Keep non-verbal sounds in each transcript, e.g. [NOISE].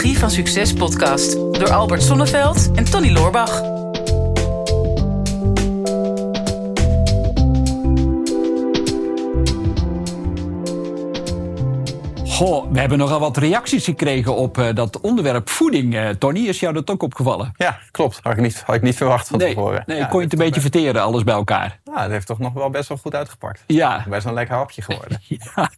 Psychologie van Succes podcast door Albert Sonneveld en Tony Loorbach. Goh, we hebben nogal wat reacties gekregen op uh, dat onderwerp voeding. Uh, Tony, is jou dat ook opgevallen? Ja, klopt. Had ik niet, had ik niet verwacht van nee, tevoren. Nee, ja, kon je het een beetje verteren, alles bij elkaar? Ja, dat heeft toch nog wel best wel goed uitgepakt. Ja. Best een lekker hapje geworden. [LAUGHS] ja.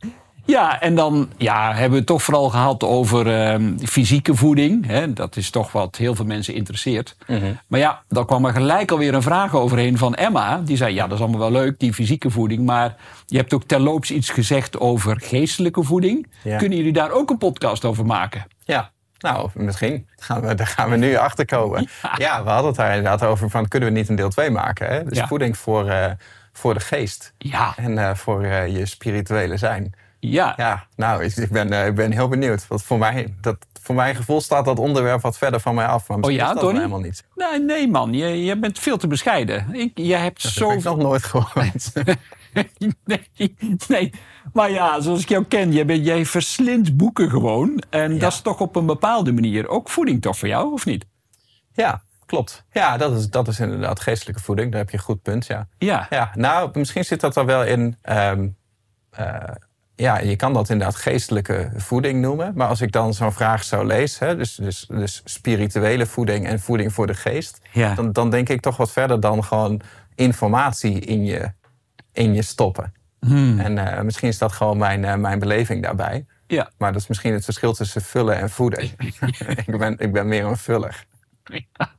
Ja, en dan ja, hebben we het toch vooral gehad over uh, fysieke voeding. Hè? Dat is toch wat heel veel mensen interesseert. Mm -hmm. Maar ja, daar kwam er gelijk alweer een vraag overheen van Emma. Die zei, ja, dat is allemaal wel leuk, die fysieke voeding. Maar je hebt ook terloops iets gezegd over geestelijke voeding. Ja. Kunnen jullie daar ook een podcast over maken? Ja, nou, misschien. Gaan we, daar gaan we nu achter komen. Ja. ja. we hadden het daar inderdaad over van, kunnen we niet een deel 2 maken? Hè? Dus ja. voeding voor, uh, voor de geest. Ja. En uh, voor uh, je spirituele zijn. Ja. Ja, nou, ik, ik ben, uh, ik ben heel benieuwd. Want voor, mij, dat, voor mijn gevoel staat dat onderwerp wat verder van mij af. Maar oh ja, Tony? helemaal niet. Nee, nee man, je, je bent veel te bescheiden. Ik, je hebt dat zo... heb ik nog nooit gehoord. [LAUGHS] nee, nee, maar ja, zoals ik jou ken, jij, bent, jij verslindt boeken gewoon. En ja. dat is toch op een bepaalde manier ook voeding toch voor jou, of niet? Ja, klopt. Ja, dat is, dat is inderdaad geestelijke voeding. Daar heb je een goed punt, ja. Ja. ja nou, misschien zit dat er wel in... Um, uh, ja, je kan dat inderdaad geestelijke voeding noemen. Maar als ik dan zo'n vraag zou lezen, hè, dus, dus, dus spirituele voeding en voeding voor de geest, ja. dan, dan denk ik toch wat verder dan gewoon informatie in je, in je stoppen. Hmm. En uh, misschien is dat gewoon mijn, uh, mijn beleving daarbij. Ja. Maar dat is misschien het verschil tussen vullen en voeden. [LAUGHS] [LAUGHS] ik, ben, ik ben meer een vuller. Ja,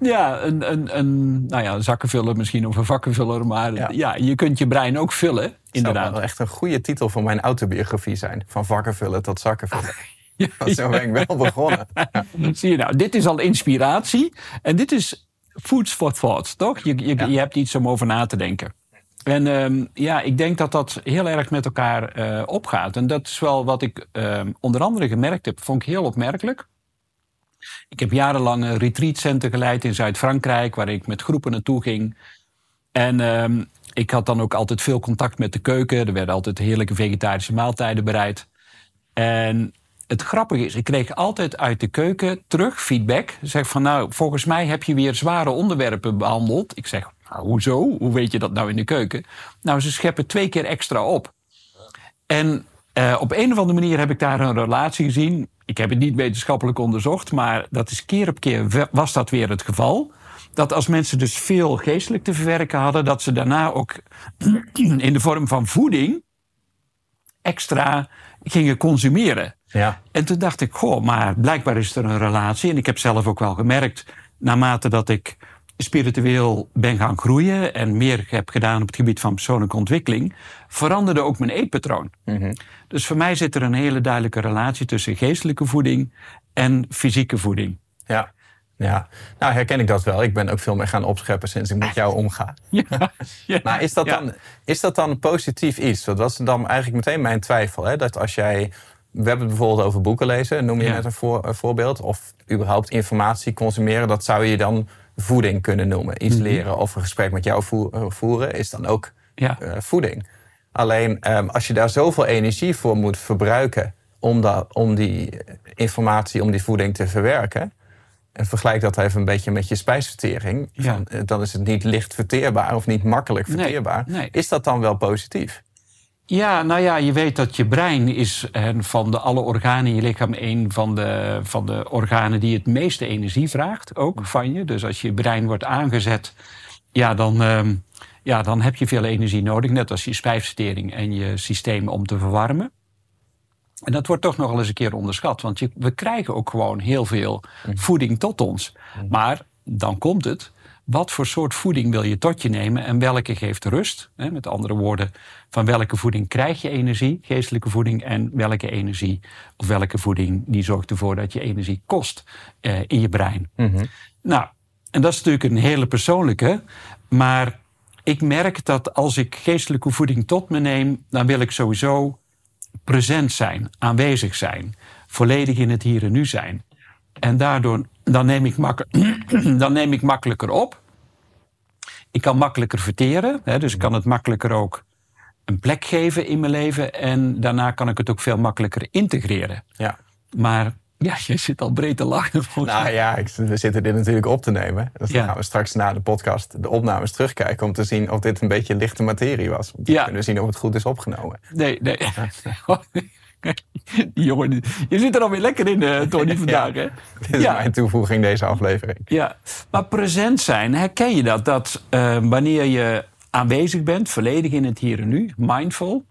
een, een, een, nou ja, een zakkenvuller misschien of een vakkenvuller. Maar ja. ja. je kunt je brein ook vullen, inderdaad. zou wel echt een goede titel voor mijn autobiografie zijn. Van vakkenvullen tot zakkenvullen. [LAUGHS] Ja, ja. Zo ben ik wel begonnen. Ja. [LAUGHS] Zie je nou, dit is al inspiratie. En dit is foods for thought, toch? Je, je, je hebt iets om over na te denken. En um, ja, ik denk dat dat heel erg met elkaar uh, opgaat. En dat is wel wat ik uh, onder andere gemerkt heb. Vond ik heel opmerkelijk. Ik heb jarenlang een retreatcenter geleid in Zuid-Frankrijk, waar ik met groepen naartoe ging. En um, ik had dan ook altijd veel contact met de keuken. Er werden altijd heerlijke vegetarische maaltijden bereid. En het grappige is, ik kreeg altijd uit de keuken terug feedback. Zeg van, nou, volgens mij heb je weer zware onderwerpen behandeld. Ik zeg, nou, hoezo? Hoe weet je dat nou in de keuken? Nou, ze scheppen twee keer extra op. En uh, op een of andere manier heb ik daar een relatie gezien. Ik heb het niet wetenschappelijk onderzocht, maar dat is keer op keer was dat weer het geval. Dat als mensen dus veel geestelijk te verwerken hadden, dat ze daarna ook [CLEARS THROAT] in de vorm van voeding extra gingen consumeren. Ja. En toen dacht ik, goh, maar blijkbaar is er een relatie. En ik heb zelf ook wel gemerkt, naarmate dat ik spiritueel ben gaan groeien en meer heb gedaan op het gebied van persoonlijke ontwikkeling, veranderde ook mijn eetpatroon. Mm -hmm. Dus voor mij zit er een hele duidelijke relatie tussen geestelijke voeding en fysieke voeding. Ja. Ja, nou herken ik dat wel. Ik ben ook veel meer gaan opscheppen sinds ik met jou omga. [LAUGHS] Ja, ja, maar is dat, ja. dan, is dat dan positief iets? Dat was dan eigenlijk meteen mijn twijfel. Hè? Dat als jij, we hebben het bijvoorbeeld over boeken lezen, noem je net een, voor, een voorbeeld. Of überhaupt informatie consumeren, dat zou je dan voeding kunnen noemen. Iets Mhm. leren of een gesprek met jou eh, voeren is dan ook Ja. eh, voeding. Alleen ehm, als je daar zoveel energie voor moet verbruiken om, dat, om die informatie, om die voeding te verwerken. En vergelijk dat even een beetje met je spijsvertering. Ja. Van, eh, dan is het niet licht verteerbaar of niet makkelijk Nee, verteerbaar. nee. Is dat dan wel positief? Ja, nou ja, je weet dat je brein is eh, van de alle organen in je lichaam een van de, van de organen die het meeste energie vraagt, ook van je. Dus als je brein wordt aangezet, ja, dan, ehm, ja, dan heb je veel energie nodig, net als je spijsvertering en je systeem om te verwarmen. En dat wordt toch nog wel eens een keer onderschat, want je, we krijgen ook gewoon heel veel voeding tot ons. Maar dan komt het. Wat voor soort voeding wil je tot je nemen en welke geeft rust? Hè, met andere woorden, van welke voeding krijg je energie, geestelijke voeding, en welke energie of welke voeding die zorgt ervoor dat je energie kost eh, in je brein. Nou, en dat is natuurlijk een hele persoonlijke, maar ik merk dat als ik geestelijke voeding tot me neem, dan wil ik sowieso present zijn, aanwezig zijn, volledig in het hier en nu zijn. En daardoor dan neem ik, [CLEARS THROAT] dan neem ik makkelijker op. Ik kan makkelijker verteren, hè, dus ik kan het makkelijker ook een plek geven in mijn leven. En daarna kan ik het ook veel makkelijker integreren. Ja. Maar Ja, je zit al breed te lachen. Nou ja, ik, we zitten dit natuurlijk op te nemen. Dus dan gaan we straks na de podcast de opnames terugkijken... om te zien of dit een beetje lichte materie was. Om te ja. kunnen zien of het goed is opgenomen. Nee, nee. [LAUGHS] [LAUGHS] [LAUGHS] Die jongen, je zit er alweer lekker in, uh, Tony, [LAUGHS] vandaag. hè? [LAUGHS] Dit is mijn toevoeging deze aflevering. Ja, maar present zijn, herken je dat? Dat uh, wanneer je aanwezig bent, volledig in het hier en nu, mindful...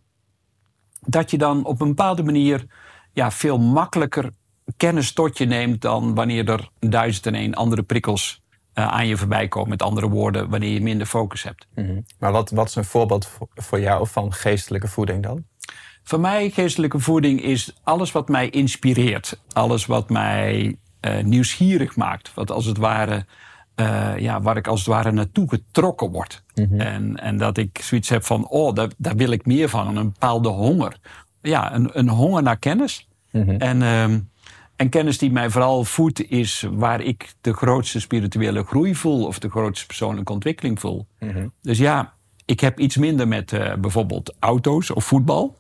dat je dan op een bepaalde manier ja, veel makkelijker kennis tot je neemt... dan wanneer er duizend en één andere prikkels uh, aan je voorbij komen. Met andere woorden, wanneer je minder focus hebt. Mm -hmm. Maar wat, wat is een voorbeeld voor, voor jou van geestelijke voeding dan? Voor mij geestelijke voeding is alles wat mij inspireert. Alles wat mij uh, nieuwsgierig maakt. Wat als het ware, uh, ja, waar ik als het ware naartoe getrokken word. Mm -hmm. en, en dat ik zoiets heb van, oh, daar, daar wil ik meer van. Een bepaalde honger. Ja, een, een honger naar kennis. Mm -hmm. En, uh, en kennis die mij vooral voedt is waar ik de grootste spirituele groei voel. Of de grootste persoonlijke ontwikkeling voel. Mm -hmm. Dus ja, ik heb iets minder met uh, bijvoorbeeld auto's of voetbal.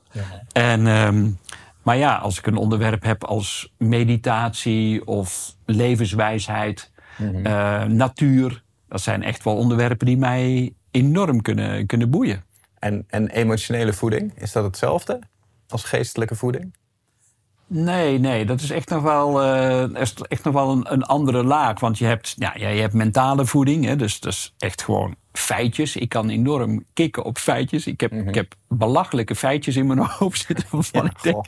En, um, maar ja, als ik een onderwerp heb als meditatie of levenswijsheid, mm -hmm. uh, natuur, dat zijn echt wel onderwerpen die mij enorm kunnen, kunnen boeien. En, en emotionele voeding, is dat hetzelfde als geestelijke voeding? Nee, nee, dat is echt nog wel, uh, echt nog wel een, een, andere laag. Want je hebt, ja, je hebt mentale voeding, hè, dus dat is echt gewoon feitjes. Ik kan enorm kicken op feitjes. Ik heb, mm -hmm. ik heb belachelijke feitjes in mijn [LAUGHS] hoofd zitten. Waarvan ja, ik denk,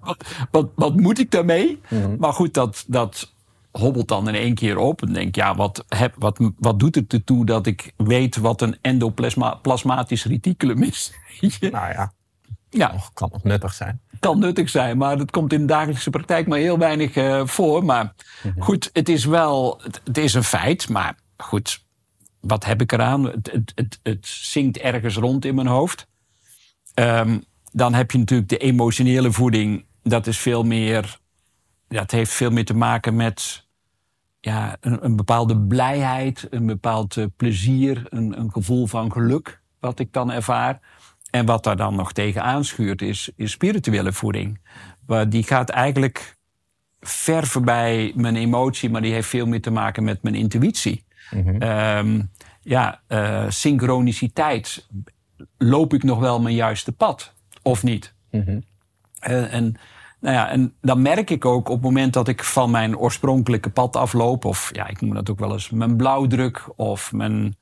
wat, wat, wat, moet ik daarmee? Mm -hmm. Maar goed, dat, dat hobbelt dan in één keer op. En denk, ja, wat, heb, wat, wat doet het ertoe dat ik weet wat een endoplasmatisch reticulum is? [LAUGHS] nou ja. Ja. Kan nog nuttig zijn. Kan nuttig zijn, maar dat komt in de dagelijkse praktijk maar heel weinig uh, voor. Maar mm -hmm. goed, het is wel, het, het, is een feit, maar goed, wat heb ik eraan? Het, het, het, zinkt ergens rond in mijn hoofd. Um, dan heb je natuurlijk de emotionele voeding. Dat is veel meer, dat heeft veel meer te maken met ja, een, een bepaalde blijheid, een bepaald uh, plezier, een, een gevoel van geluk, wat ik dan ervaar. En wat daar dan nog tegen aanschuurt, is, is spirituele voeding. Maar die gaat eigenlijk ver voorbij mijn emotie, maar die heeft veel meer te maken met mijn intuïtie. Mm -hmm. um, ja, uh, synchroniciteit. Loop ik nog wel mijn juiste pad of niet? Mm -hmm. uh, en, nou ja, en dan merk ik ook op het moment dat ik van mijn oorspronkelijke pad afloop, of ja, ik noem dat ook wel eens mijn blauwdruk of mijn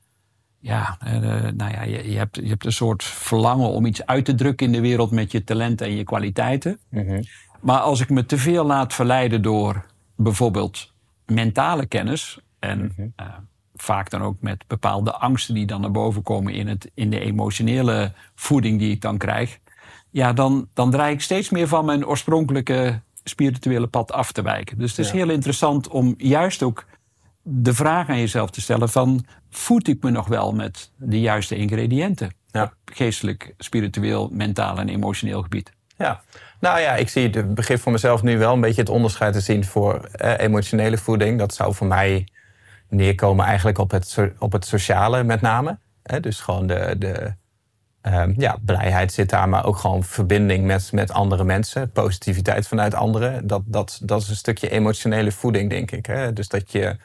ja, uh, nou ja, je, je, hebt, je hebt een soort verlangen om iets uit te drukken in de wereld met je talenten en je kwaliteiten. Mm -hmm. Maar als ik me te veel laat verleiden door bijvoorbeeld mentale kennis en mm -hmm. Vaak dan ook met bepaalde angsten die dan naar boven komen in, het, in de emotionele voeding die ik dan krijg, ja, dan, dan draai ik steeds meer van mijn oorspronkelijke spirituele pad af te wijken. Dus het is ja. heel interessant om juist ook de vraag aan jezelf te stellen van... voed ik me nog wel met de juiste ingrediënten? Ja. Op geestelijk, spiritueel, mentaal en emotioneel gebied. Ja, nou ja, ik zie het begrip voor mezelf nu wel een beetje het onderscheid te zien voor eh, emotionele voeding. Dat zou voor mij neerkomen eigenlijk op het, op het sociale met name. Eh, dus gewoon de, de um, ja, blijheid zit daar, maar ook gewoon verbinding met, met andere mensen. Positiviteit vanuit anderen. Dat, dat, dat is een stukje emotionele voeding, denk ik. Hè? Dus dat je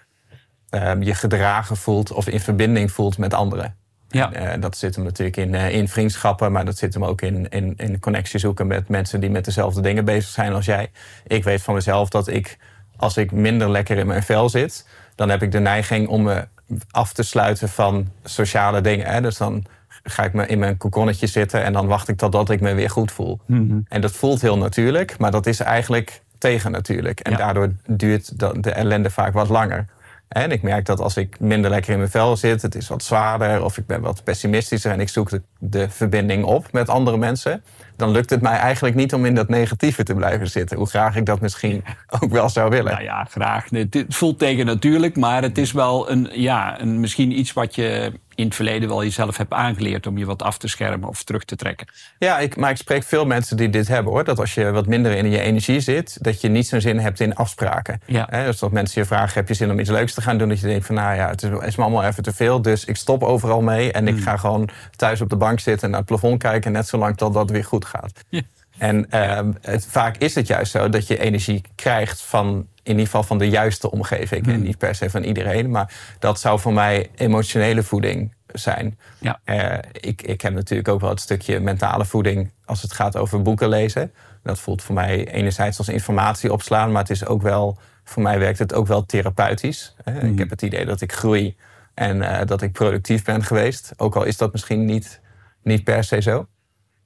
um, je gedragen voelt of in verbinding voelt met anderen. Ja. En, uh, dat zit hem natuurlijk in, uh, in vriendschappen, maar dat zit hem ook in, in, in connectie zoeken met mensen die met dezelfde dingen bezig zijn als jij. Ik weet van mezelf dat ik, als ik minder lekker in mijn vel zit, dan heb ik de neiging om me af te sluiten van sociale dingen. Hè? Dus dan ga ik me in mijn kokonnetje zitten en dan wacht ik totdat ik me weer goed voel. Mm -hmm. En dat voelt heel natuurlijk, maar dat is eigenlijk tegen natuurlijk. En ja. daardoor duurt de ellende vaak wat langer. En ik merk dat als ik minder lekker in mijn vel zit, het is wat zwaarder of ik ben wat pessimistischer en ik zoek de, de, verbinding op met andere mensen, dan lukt het mij eigenlijk niet om in dat negatieve te blijven zitten. Hoe graag ik dat misschien [LAUGHS] ook wel zou willen. Nou ja, graag. Het voelt tegen natuurlijk, maar het is wel een, ja, een, misschien iets wat je in het verleden wel jezelf hebt aangeleerd om je wat af te schermen of terug te trekken. Ja, ik, maar ik spreek veel mensen die dit hebben hoor. Dat als je wat minder in je energie zit, dat je niet zo'n zin hebt in afspraken. Ja. He, dus dat mensen je vragen: heb je zin om iets leuks te gaan doen? Dat je denkt van nou ja, het is, is me allemaal even te veel. Dus ik stop overal mee en ik mm. ga gewoon thuis op de bank zitten en naar het plafond kijken. Net zolang tot dat weer goed gaat. Ja. En ehm, het, vaak is het juist zo dat je energie krijgt van in ieder geval van de juiste omgeving. En niet per se van iedereen. Maar dat zou voor mij emotionele voeding zijn. Ja. Eh, ik, ik heb natuurlijk ook wel het stukje mentale voeding als het gaat over boeken lezen. Dat voelt voor mij enerzijds als informatie opslaan, maar het is ook wel, voor mij werkt het ook wel therapeutisch. Hè. Ik heb het idee dat ik groei en eh, dat ik productief ben geweest. Ook al is dat misschien niet, niet per se zo.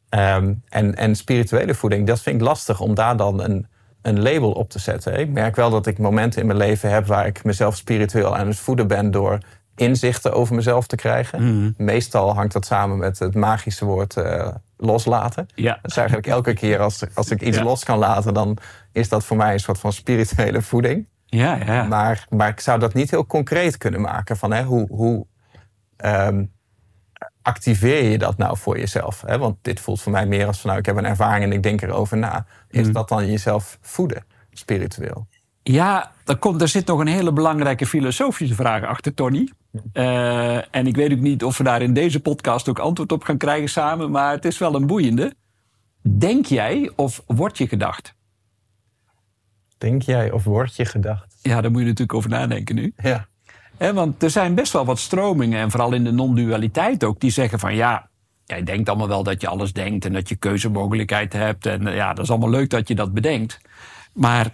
Ehm, en, en spirituele voeding, dat vind ik lastig om daar dan een, een label op te zetten. Ik merk wel dat ik momenten in mijn leven heb waar ik mezelf spiritueel aan het voeden ben door inzichten over mezelf te krijgen. Meestal hangt dat samen met het magische woord eh, loslaten. Ja. Dus eigenlijk elke keer als, als ik iets Ja. los kan laten, dan is dat voor mij een soort van spirituele voeding. Ja, ja. Maar, maar ik zou dat niet heel concreet kunnen maken. Van, hè, hoe hoe ehm, activeer je dat nou voor jezelf? Hè? Want dit voelt voor mij meer als van nou, ik heb een ervaring en ik denk erover na. Is Mm. dat dan jezelf voeden, spiritueel? Ja, er, komt, er zit nog een hele belangrijke filosofische vraag achter, Tony. Eh, en ik weet ook niet of we daar in deze podcast ook antwoord op gaan krijgen samen, maar het is wel een boeiende. Denk jij of wordt je gedacht? Denk jij of wordt je gedacht? Ja, daar moet je natuurlijk over nadenken nu. Ja. Want er zijn best wel wat stromingen, en vooral in de non-dualiteit ook, die zeggen van ja, jij denkt allemaal wel dat je alles denkt en dat je keuzemogelijkheid hebt. En eh, ja, dat is allemaal leuk dat je dat bedenkt. Maar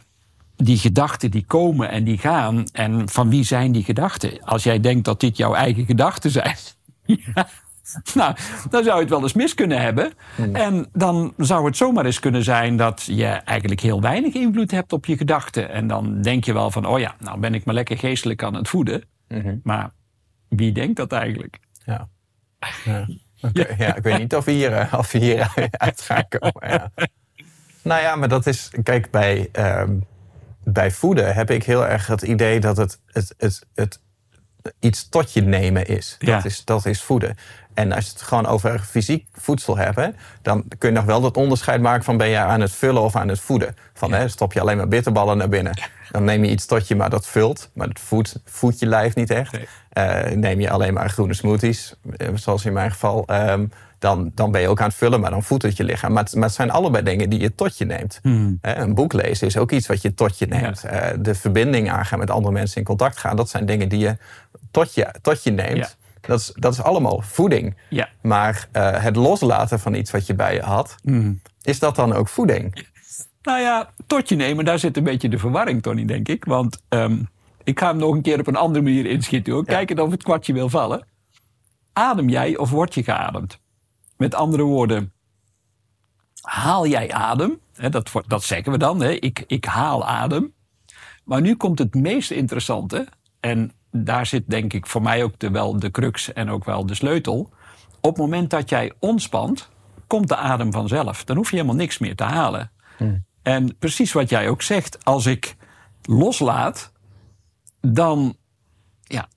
die gedachten die komen en die gaan, en van wie zijn die gedachten? Als jij denkt dat dit jouw eigen gedachten zijn. [LAUGHS] ja, nou, dan zou je het wel eens mis kunnen hebben. En dan zou het zomaar eens kunnen zijn dat je eigenlijk heel weinig invloed hebt op je gedachten. En dan denk je wel van, oh ja, nou ben ik me lekker geestelijk aan het voeden. Maar wie denkt dat eigenlijk? Ja. [LAUGHS] Ja. Oké, ja, ik weet niet of we hier, eh, of we hier [LAUGHS] uit gaan komen. Ja. Nou ja, maar dat is. Kijk, bij, ehm, bij voeden heb ik heel erg het idee dat het, het, het, het iets tot je nemen is. Ja. Dat, is. dat is voeden. En als je het gewoon over fysiek voedsel hebt, dan kun je nog wel dat onderscheid maken van ben je aan het vullen of aan het voeden. Van hè, stop je alleen maar bitterballen naar binnen. [LAUGHS] Dan neem je iets tot je, maar dat vult. Maar dat voedt, voedt je lijf niet echt. Nee. Eh, neem je alleen maar groene smoothies, eh, zoals in mijn geval, ehm, dan, dan ben je ook aan het vullen, maar dan voedt het je lichaam. Maar het, maar het zijn allebei dingen die je tot je neemt. Hè, een boek lezen is ook iets wat je tot je neemt. Eh, de verbinding aangaan met andere mensen in contact gaan, dat zijn dingen die je tot je, tot je neemt. Ja. Dat, is, dat is allemaal voeding. Ja. Maar eh, het loslaten van iets wat je bij je had, is dat dan ook voeding? Nou ja, tot je nemen, daar zit een beetje de verwarring, Tony, denk ik. Want ehm, ik ga hem nog een keer op een andere manier inschieten. Hoor. Kijken of het kwartje wil vallen. Adem jij of word je geademd? Met andere woorden, haal jij adem? Hè, dat, dat zeggen we dan. Hè? Ik, ik haal adem. Maar nu komt het meest interessante. En daar zit denk ik voor mij ook de, wel de crux en ook wel de sleutel. Op het moment dat jij ontspant, komt de adem vanzelf. Dan hoef je helemaal niks meer te halen. En precies wat jij ook zegt, als ik loslaat, dan, ja,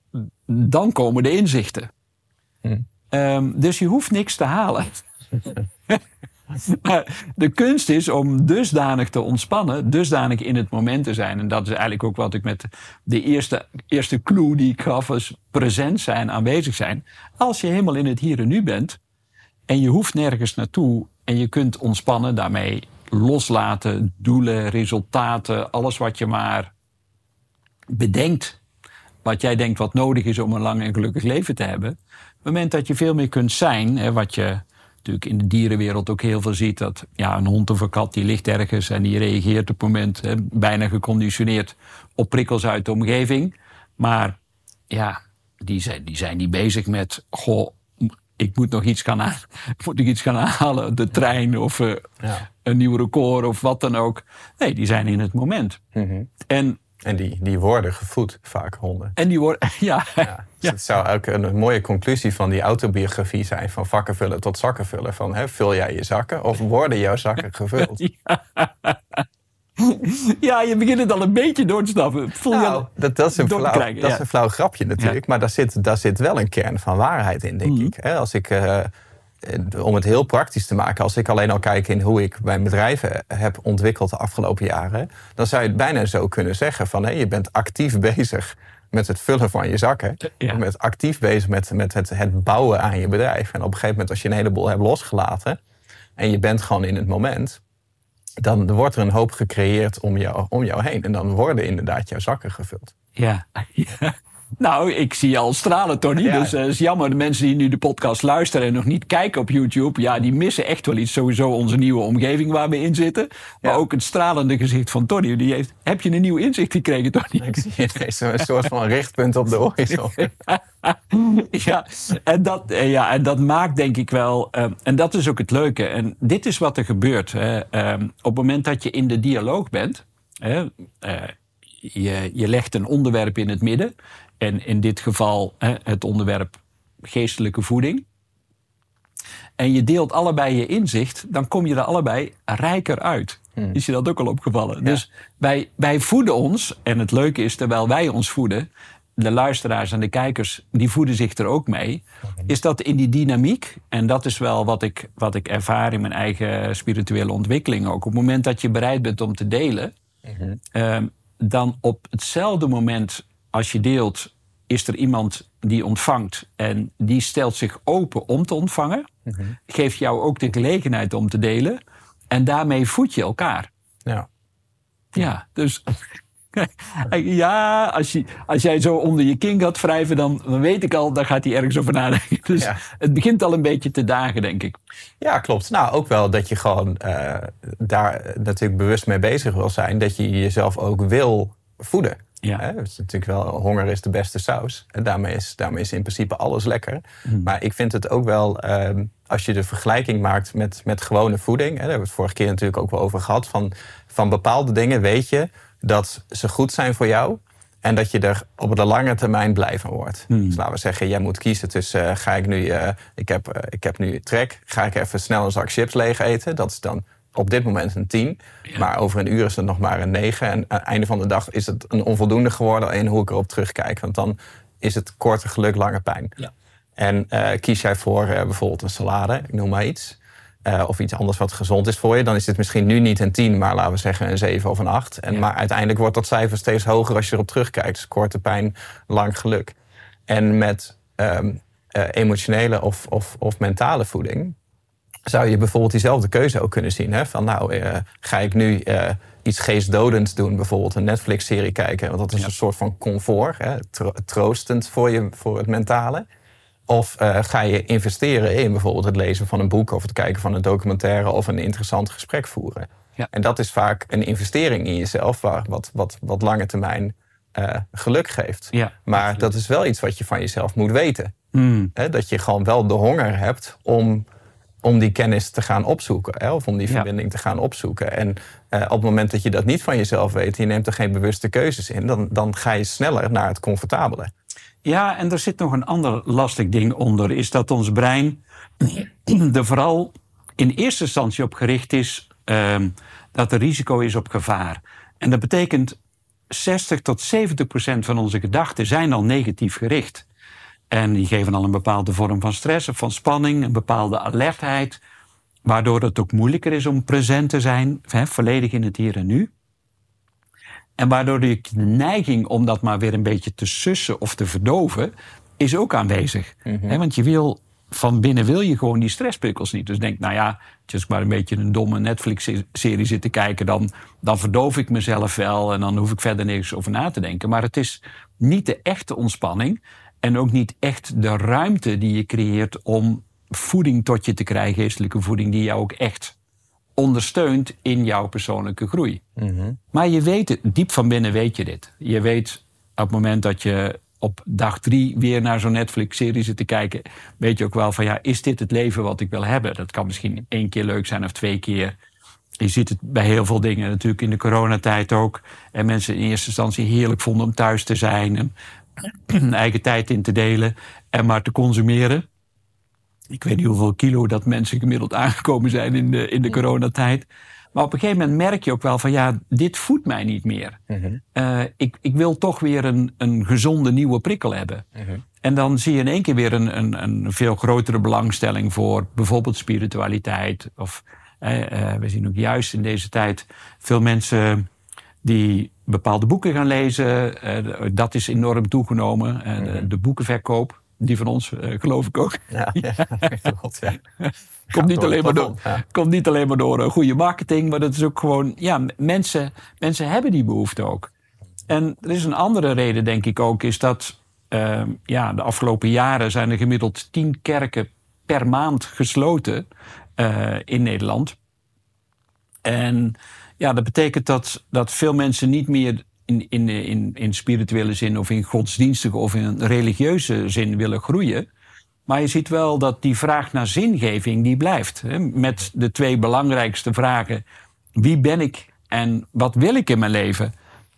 dan komen de inzichten. Ehm, dus je hoeft niks te halen. [LAUGHS] Maar de kunst is om dusdanig te ontspannen, dusdanig in het moment te zijn. En dat is eigenlijk ook wat ik met de eerste, eerste clue die ik gaf, is present zijn, aanwezig zijn. Als je helemaal in het hier en nu bent en je hoeft nergens naartoe en je kunt ontspannen daarmee, loslaten, doelen, resultaten, alles wat je maar bedenkt. Wat jij denkt wat nodig is om een lang en gelukkig leven te hebben. Op het moment dat je veel meer kunt zijn, hè, wat je natuurlijk in de dierenwereld ook heel veel ziet, dat ja, een hond of een kat die ligt ergens en die reageert op het moment, hè, bijna geconditioneerd op prikkels uit de omgeving. Maar ja, die zijn, die zijn niet bezig met, goh, ik moet nog iets gaan, aan, [LAUGHS] moet ik iets gaan halen, de trein of eh, Ja. een nieuw record of wat dan ook. Nee, die zijn in het moment. En, En die, die worden gevoed, vaak honden. en die worden, [LAUGHS] ja, Ja, dus het zou ook een mooie conclusie van die autobiografie zijn... van vakken vullen tot zakken vullen. Van, hè, vul jij je zakken of worden jouw zakken [LAUGHS] gevuld? ja, [LAUGHS] je begint het al een beetje door te snappen. Voel je Nou, al- dat, dat, is een flauw, krijgen, dat ja. is een flauw grapje natuurlijk. Maar daar zit, daar zit wel een kern van waarheid in, denk Mhm. ik. Als ik eh, eh, om het heel praktisch te maken... als ik alleen al kijk in hoe ik mijn bedrijven heb ontwikkeld de afgelopen jaren... dan zou je het bijna zo kunnen zeggen van... hé, je bent actief [LAUGHS] bezig met het vullen van je zakken. Ja. Je bent actief bezig met, met het, het bouwen aan je bedrijf. En op een gegeven moment als je een heleboel hebt losgelaten... en je bent gewoon in het moment... dan wordt er een hoop gecreëerd om jou, om jou heen. En dan worden inderdaad jouw zakken gevuld. Ja, ja. [LAUGHS] [LAUGHS] Nou, ik zie je al stralen, Tony. Ja. Dus het is jammer, de mensen die nu de podcast luisteren en nog niet kijken op YouTube, ja, die missen echt wel iets. Sowieso onze nieuwe omgeving waar we in zitten. Maar Ja. ook het stralende gezicht van Tony. Die heeft, heb je een nieuw inzicht gekregen, Tony? Ik zie ineens een soort van richtpunt op de horizon. [LAUGHS] ja, en dat, eh, ja, en dat maakt denk ik wel. eh, en dat is ook het leuke. En dit is wat er gebeurt. Hè. Ehm, op het moment dat je in de dialoog bent. Hè, eh, je, je legt een onderwerp in het midden. En in dit geval hè, het onderwerp geestelijke voeding. En je deelt allebei je inzicht, dan kom je er allebei rijker uit. Is je dat ook al opgevallen? Dus wij, wij voeden ons, en het leuke is, terwijl wij ons voeden, de luisteraars en de kijkers, die voeden zich er ook mee. Is dat in die dynamiek, en dat is wel wat ik, wat ik ervaar in mijn eigen spirituele ontwikkeling ook. Op het moment dat je bereid bent om te delen, Ehm, dan op hetzelfde moment als je deelt, is er iemand die ontvangt en die stelt zich open om te ontvangen. Geeft jou ook de gelegenheid om te delen. En daarmee voed je elkaar. Ja. Ja, dus. [LAUGHS] Ja, als, je, als jij zo onder je king gaat wrijven, dan, dan weet ik al, dan gaat hij ergens over nadenken. Dus Ja. het begint al een beetje te dagen, denk ik. Ja, klopt. Nou, ook wel dat je gewoon eh, daar natuurlijk bewust mee bezig wil zijn. Dat je jezelf ook wil voeden. Ja. Hè? Het is natuurlijk wel, honger is de beste saus. En daarmee is, daarmee is in principe alles lekker. Hmm. Maar ik vind het ook wel, ehm, als je de vergelijking maakt met, met gewone voeding. Hè, daar hebben we het vorige keer natuurlijk ook wel over gehad. Van, van bepaalde dingen weet je dat ze goed zijn voor jou. En dat je er op de lange termijn blij van wordt. Dus laten we zeggen, jij moet kiezen tussen... eh, ga ik nu, eh, ik, heb, eh, ik heb nu trek, ga ik even snel een zak chips leeg eten? Dat is dan op dit moment een 10. Maar over een uur is het nog maar een 9. En aan het einde van de dag is het een onvoldoende geworden... in hoe ik erop terugkijk. Want dan is het korte geluk, lange pijn. Ja. En eh, kies jij voor eh, bijvoorbeeld een salade, ik noem maar iets... eh, of iets anders wat gezond is voor je... dan is dit misschien nu niet een 10, maar laten we zeggen een 7 of een 8. En, Ja. Maar uiteindelijk wordt dat cijfer steeds hoger als je erop terugkijkt. Dus korte pijn, lang geluk. En met ehm, eh, emotionele of, of, of mentale voeding zou je bijvoorbeeld diezelfde keuze ook kunnen zien. Hè? Van nou, eh, ga ik nu eh, iets geestdodends doen, bijvoorbeeld een Netflix-serie kijken, want dat is Ja. een soort van comfort, hè? tro- troostend voor, je, voor het mentale. Of eh, ga je investeren in bijvoorbeeld het lezen van een boek of het kijken van een documentaire of een interessant gesprek voeren. Ja. En dat is vaak een investering in jezelf, waar, wat, wat, wat lange termijn geluk geeft. Ja, maar dat is wel iets wat je van jezelf moet weten. Hè, dat je gewoon wel de honger hebt om, om die kennis te gaan opzoeken. Hè, of om die Ja. verbinding te gaan opzoeken. En eh, op het moment dat je dat niet van jezelf weet, je neemt er geen bewuste keuzes in, dan, dan ga je sneller naar het comfortabele. Ja, en er zit nog een ander lastig ding onder. Is dat ons brein [CLEARS THROAT] er vooral in eerste instantie op gericht is ehm, dat er risico is op gevaar. En dat betekent 60 tot 70 procent van onze gedachten zijn al negatief gericht. En die geven al een bepaalde vorm van stress of van spanning, een bepaalde alertheid. Waardoor het ook moeilijker is om present te zijn, hè, volledig in het hier en nu. En waardoor de neiging om dat maar weer een beetje te sussen of te verdoven, is ook aanwezig. Hè, want je wil, van binnen wil je gewoon die stressprikkels niet. Dus denk, nou ja, als ik maar een beetje een domme Netflix-serie zit te kijken, dan, dan verdoof ik mezelf wel en dan hoef ik verder niks over na te denken. Maar het is niet de echte ontspanning en ook niet echt de ruimte die je creëert om voeding tot je te krijgen, geestelijke voeding, die jou ook echt ondersteunt in jouw persoonlijke groei. Maar je weet het, diep van binnen weet je dit. Je weet op het moment dat je op dag drie weer naar zo'n Netflix-serie zit te kijken, weet je ook wel van ja, is dit het leven wat ik wil hebben? Dat kan misschien één keer leuk zijn of twee keer. Je ziet het bij heel veel dingen, natuurlijk in de coronatijd ook. En mensen in eerste instantie heerlijk vonden om thuis te zijn en eigen tijd in te delen en maar te consumeren. Ik weet niet hoeveel kilo dat mensen gemiddeld aangekomen zijn in de, in de coronatijd. Maar op een gegeven moment merk je ook wel van ja, dit voedt mij niet meer. Eh, ik, ik wil toch weer een, een gezonde nieuwe prikkel hebben. En dan zie je in één keer weer een, een, een veel grotere belangstelling voor bijvoorbeeld spiritualiteit. Of eh, eh, we zien ook juist in deze tijd veel mensen die bepaalde boeken gaan lezen. Eh, dat is enorm toegenomen. Eh, de, de boekenverkoop. Die van ons, eh, geloof ik ook. Ja, [LAUGHS] ja, klopt, ja. [LAUGHS] komt, niet door door, ja. komt niet alleen maar door goede marketing, maar dat is ook gewoon, ja, mensen, mensen hebben die behoefte ook. En er is een andere reden, denk ik ook, is dat ehm, ja, de afgelopen jaren zijn er gemiddeld tien kerken per maand gesloten in Nederland. En ja, dat betekent dat, dat veel mensen niet meer in, in, in, in spirituele zin of in godsdienstige of in religieuze zin willen groeien. Maar je ziet wel dat die vraag naar zingeving die blijft. Hè? Met de twee belangrijkste vragen. Wie ben ik en wat wil ik in mijn leven?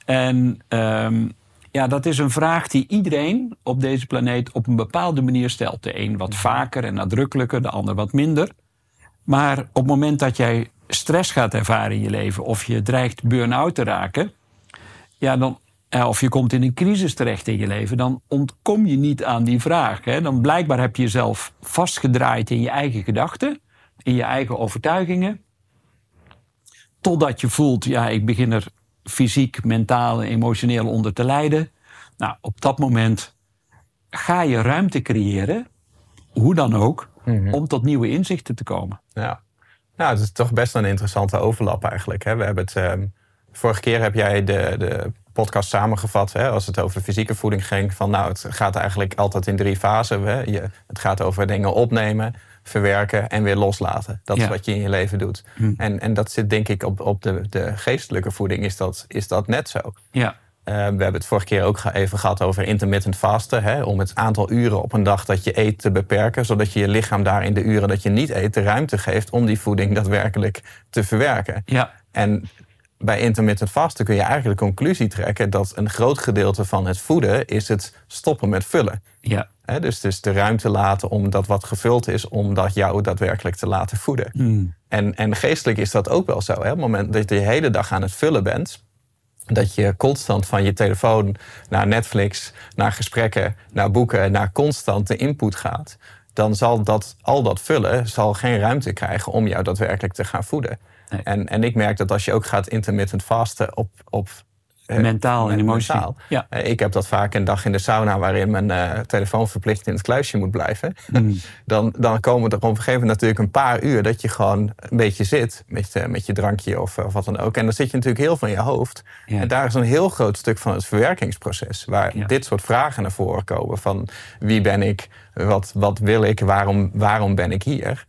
En ehm, ja, dat is een vraag die iedereen op deze planeet op een bepaalde manier stelt. De een wat vaker en nadrukkelijker, de ander wat minder. Maar op het moment dat jij stress gaat ervaren in je leven... of je dreigt burn-out te raken... Ja, dan, eh, of je komt in een crisis terecht in je leven... dan ontkom je niet aan die vraag. Hè? Dan blijkbaar heb je jezelf vastgedraaid in je eigen gedachten... in je eigen overtuigingen... totdat je voelt, ja, ik begin er fysiek, mentaal en emotioneel onder te lijden. Nou, op dat moment ga je ruimte creëren... hoe dan ook, om tot nieuwe inzichten te komen. Ja. Nou, het is toch best een interessante overlap eigenlijk. Hè? We hebben het, ehm, vorige keer heb jij de, de podcast samengevat, hè, als het over fysieke voeding ging. Van nou, het gaat eigenlijk altijd in drie fasen. Hè? Je, het gaat over dingen opnemen, verwerken en weer loslaten. Dat is wat je in je leven doet. En, en dat zit denk ik op, op de, de geestelijke voeding, is dat, is dat net zo. Ja, we hebben het vorige keer ook even gehad over intermittent vasten. Hè, om het aantal uren op een dag dat je eet te beperken. Zodat je je lichaam daar in de uren dat je niet eet de ruimte geeft om die voeding daadwerkelijk te verwerken. ja, En bij intermittent vasten kun je eigenlijk de conclusie trekken dat een groot gedeelte van het voeden is het stoppen met vullen. ja. Dus, dus de ruimte laten om dat wat gevuld is, om dat jou daadwerkelijk te laten voeden. Hmm. En, en geestelijk is dat ook wel zo. Hè? Op het moment dat je de hele dag aan het vullen bent, dat je constant van je telefoon naar Netflix, naar gesprekken, naar boeken, naar constante input gaat, dan zal dat, al dat vullen zal geen ruimte krijgen om jou daadwerkelijk te gaan voeden. Nee. En, en ik merk dat als je ook gaat intermittent vasten op, op Mentaal en emotie. mentaal. Ja. Eh, Ik heb dat vaak een dag in de sauna waarin mijn eh, telefoon verplicht in het kluisje moet blijven. Hmm. [LAUGHS] Dan, dan komen er op een gegeven moment natuurlijk een paar uur dat je gewoon een beetje zit met, eh, met je drankje of, of wat dan ook. En dan zit je natuurlijk heel van je hoofd. Ja. En daar is een heel groot stuk van het verwerkingsproces waar Ja. dit soort vragen naar voren komen. Van wie ben ik, wat, wat wil ik, waarom, waarom ben ik hier?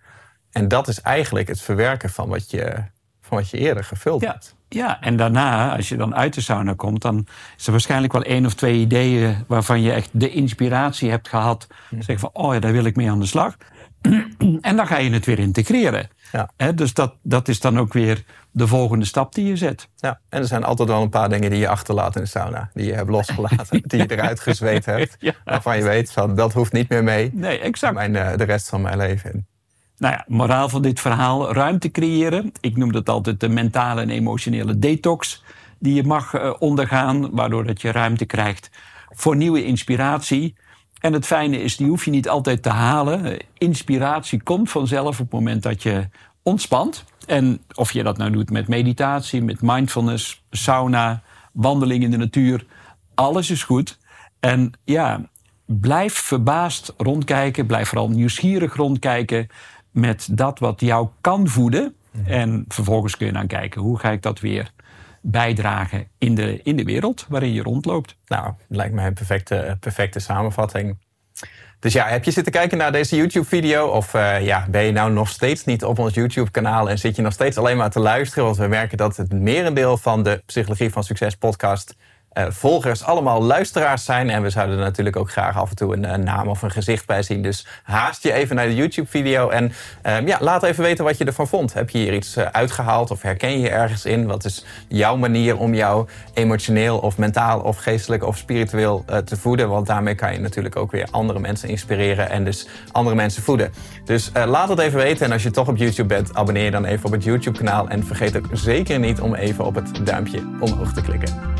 En dat is eigenlijk het verwerken van wat je, van wat je eerder gevuld hebt. Ja, en daarna, als je dan uit de sauna komt, dan is er waarschijnlijk wel één of twee ideeën waarvan je echt de inspiratie hebt gehad. Zeg van, oh ja, daar wil ik mee aan de slag. [CLEARS THROAT] en dan ga je het weer integreren. Ja. Dus dat, dat is dan ook weer de volgende stap die je zet. Ja, en er zijn altijd wel een paar dingen die je achterlaat in de sauna. Die je hebt losgelaten, [LAUGHS] die je eruit gezweet hebt. [LAUGHS] Ja. Waarvan je weet, van, dat hoeft niet meer mee. Nee, exact. Mijn, eh, de rest van mijn leven. Nou ja, moraal van dit verhaal: ruimte creëren. Ik noem dat altijd de mentale en emotionele detox die je mag eh, ondergaan, waardoor dat je ruimte krijgt voor nieuwe inspiratie. En het fijne is, die hoef je niet altijd te halen. Inspiratie komt vanzelf op het moment dat je ontspant. En of je dat nou doet met meditatie, met mindfulness, sauna, wandeling in de natuur, alles is goed. En ja, blijf verbaasd rondkijken. Blijf vooral nieuwsgierig rondkijken met dat wat jou kan voeden. En vervolgens kun je dan kijken hoe ga ik dat weer bijdragen in de, in de wereld waarin je rondloopt. Nou, lijkt mij een perfecte, perfecte samenvatting. Dus ja, heb je zitten kijken naar deze YouTube-video? Of eh, ja, ben je nou nog steeds niet op ons YouTube-kanaal en zit je nog steeds alleen maar te luisteren? Want we merken dat het merendeel van de Psychologie van Succes podcast volgers allemaal luisteraars zijn. En we zouden er natuurlijk ook graag af en toe een, naam of een gezicht bij zien. Dus haast je even naar de YouTube-video en ehm, ja, laat even weten wat je ervan vond. Heb je hier iets eh, uitgehaald of herken je ergens in? Wat is jouw manier om jou emotioneel of mentaal of geestelijk of spiritueel eh, te voeden? Want daarmee kan je natuurlijk ook weer andere mensen inspireren en dus andere mensen voeden. Dus eh, laat het even weten. En als je toch op YouTube bent, abonneer je dan even op het YouTube-kanaal. En vergeet ook zeker niet om even op het duimpje omhoog te klikken.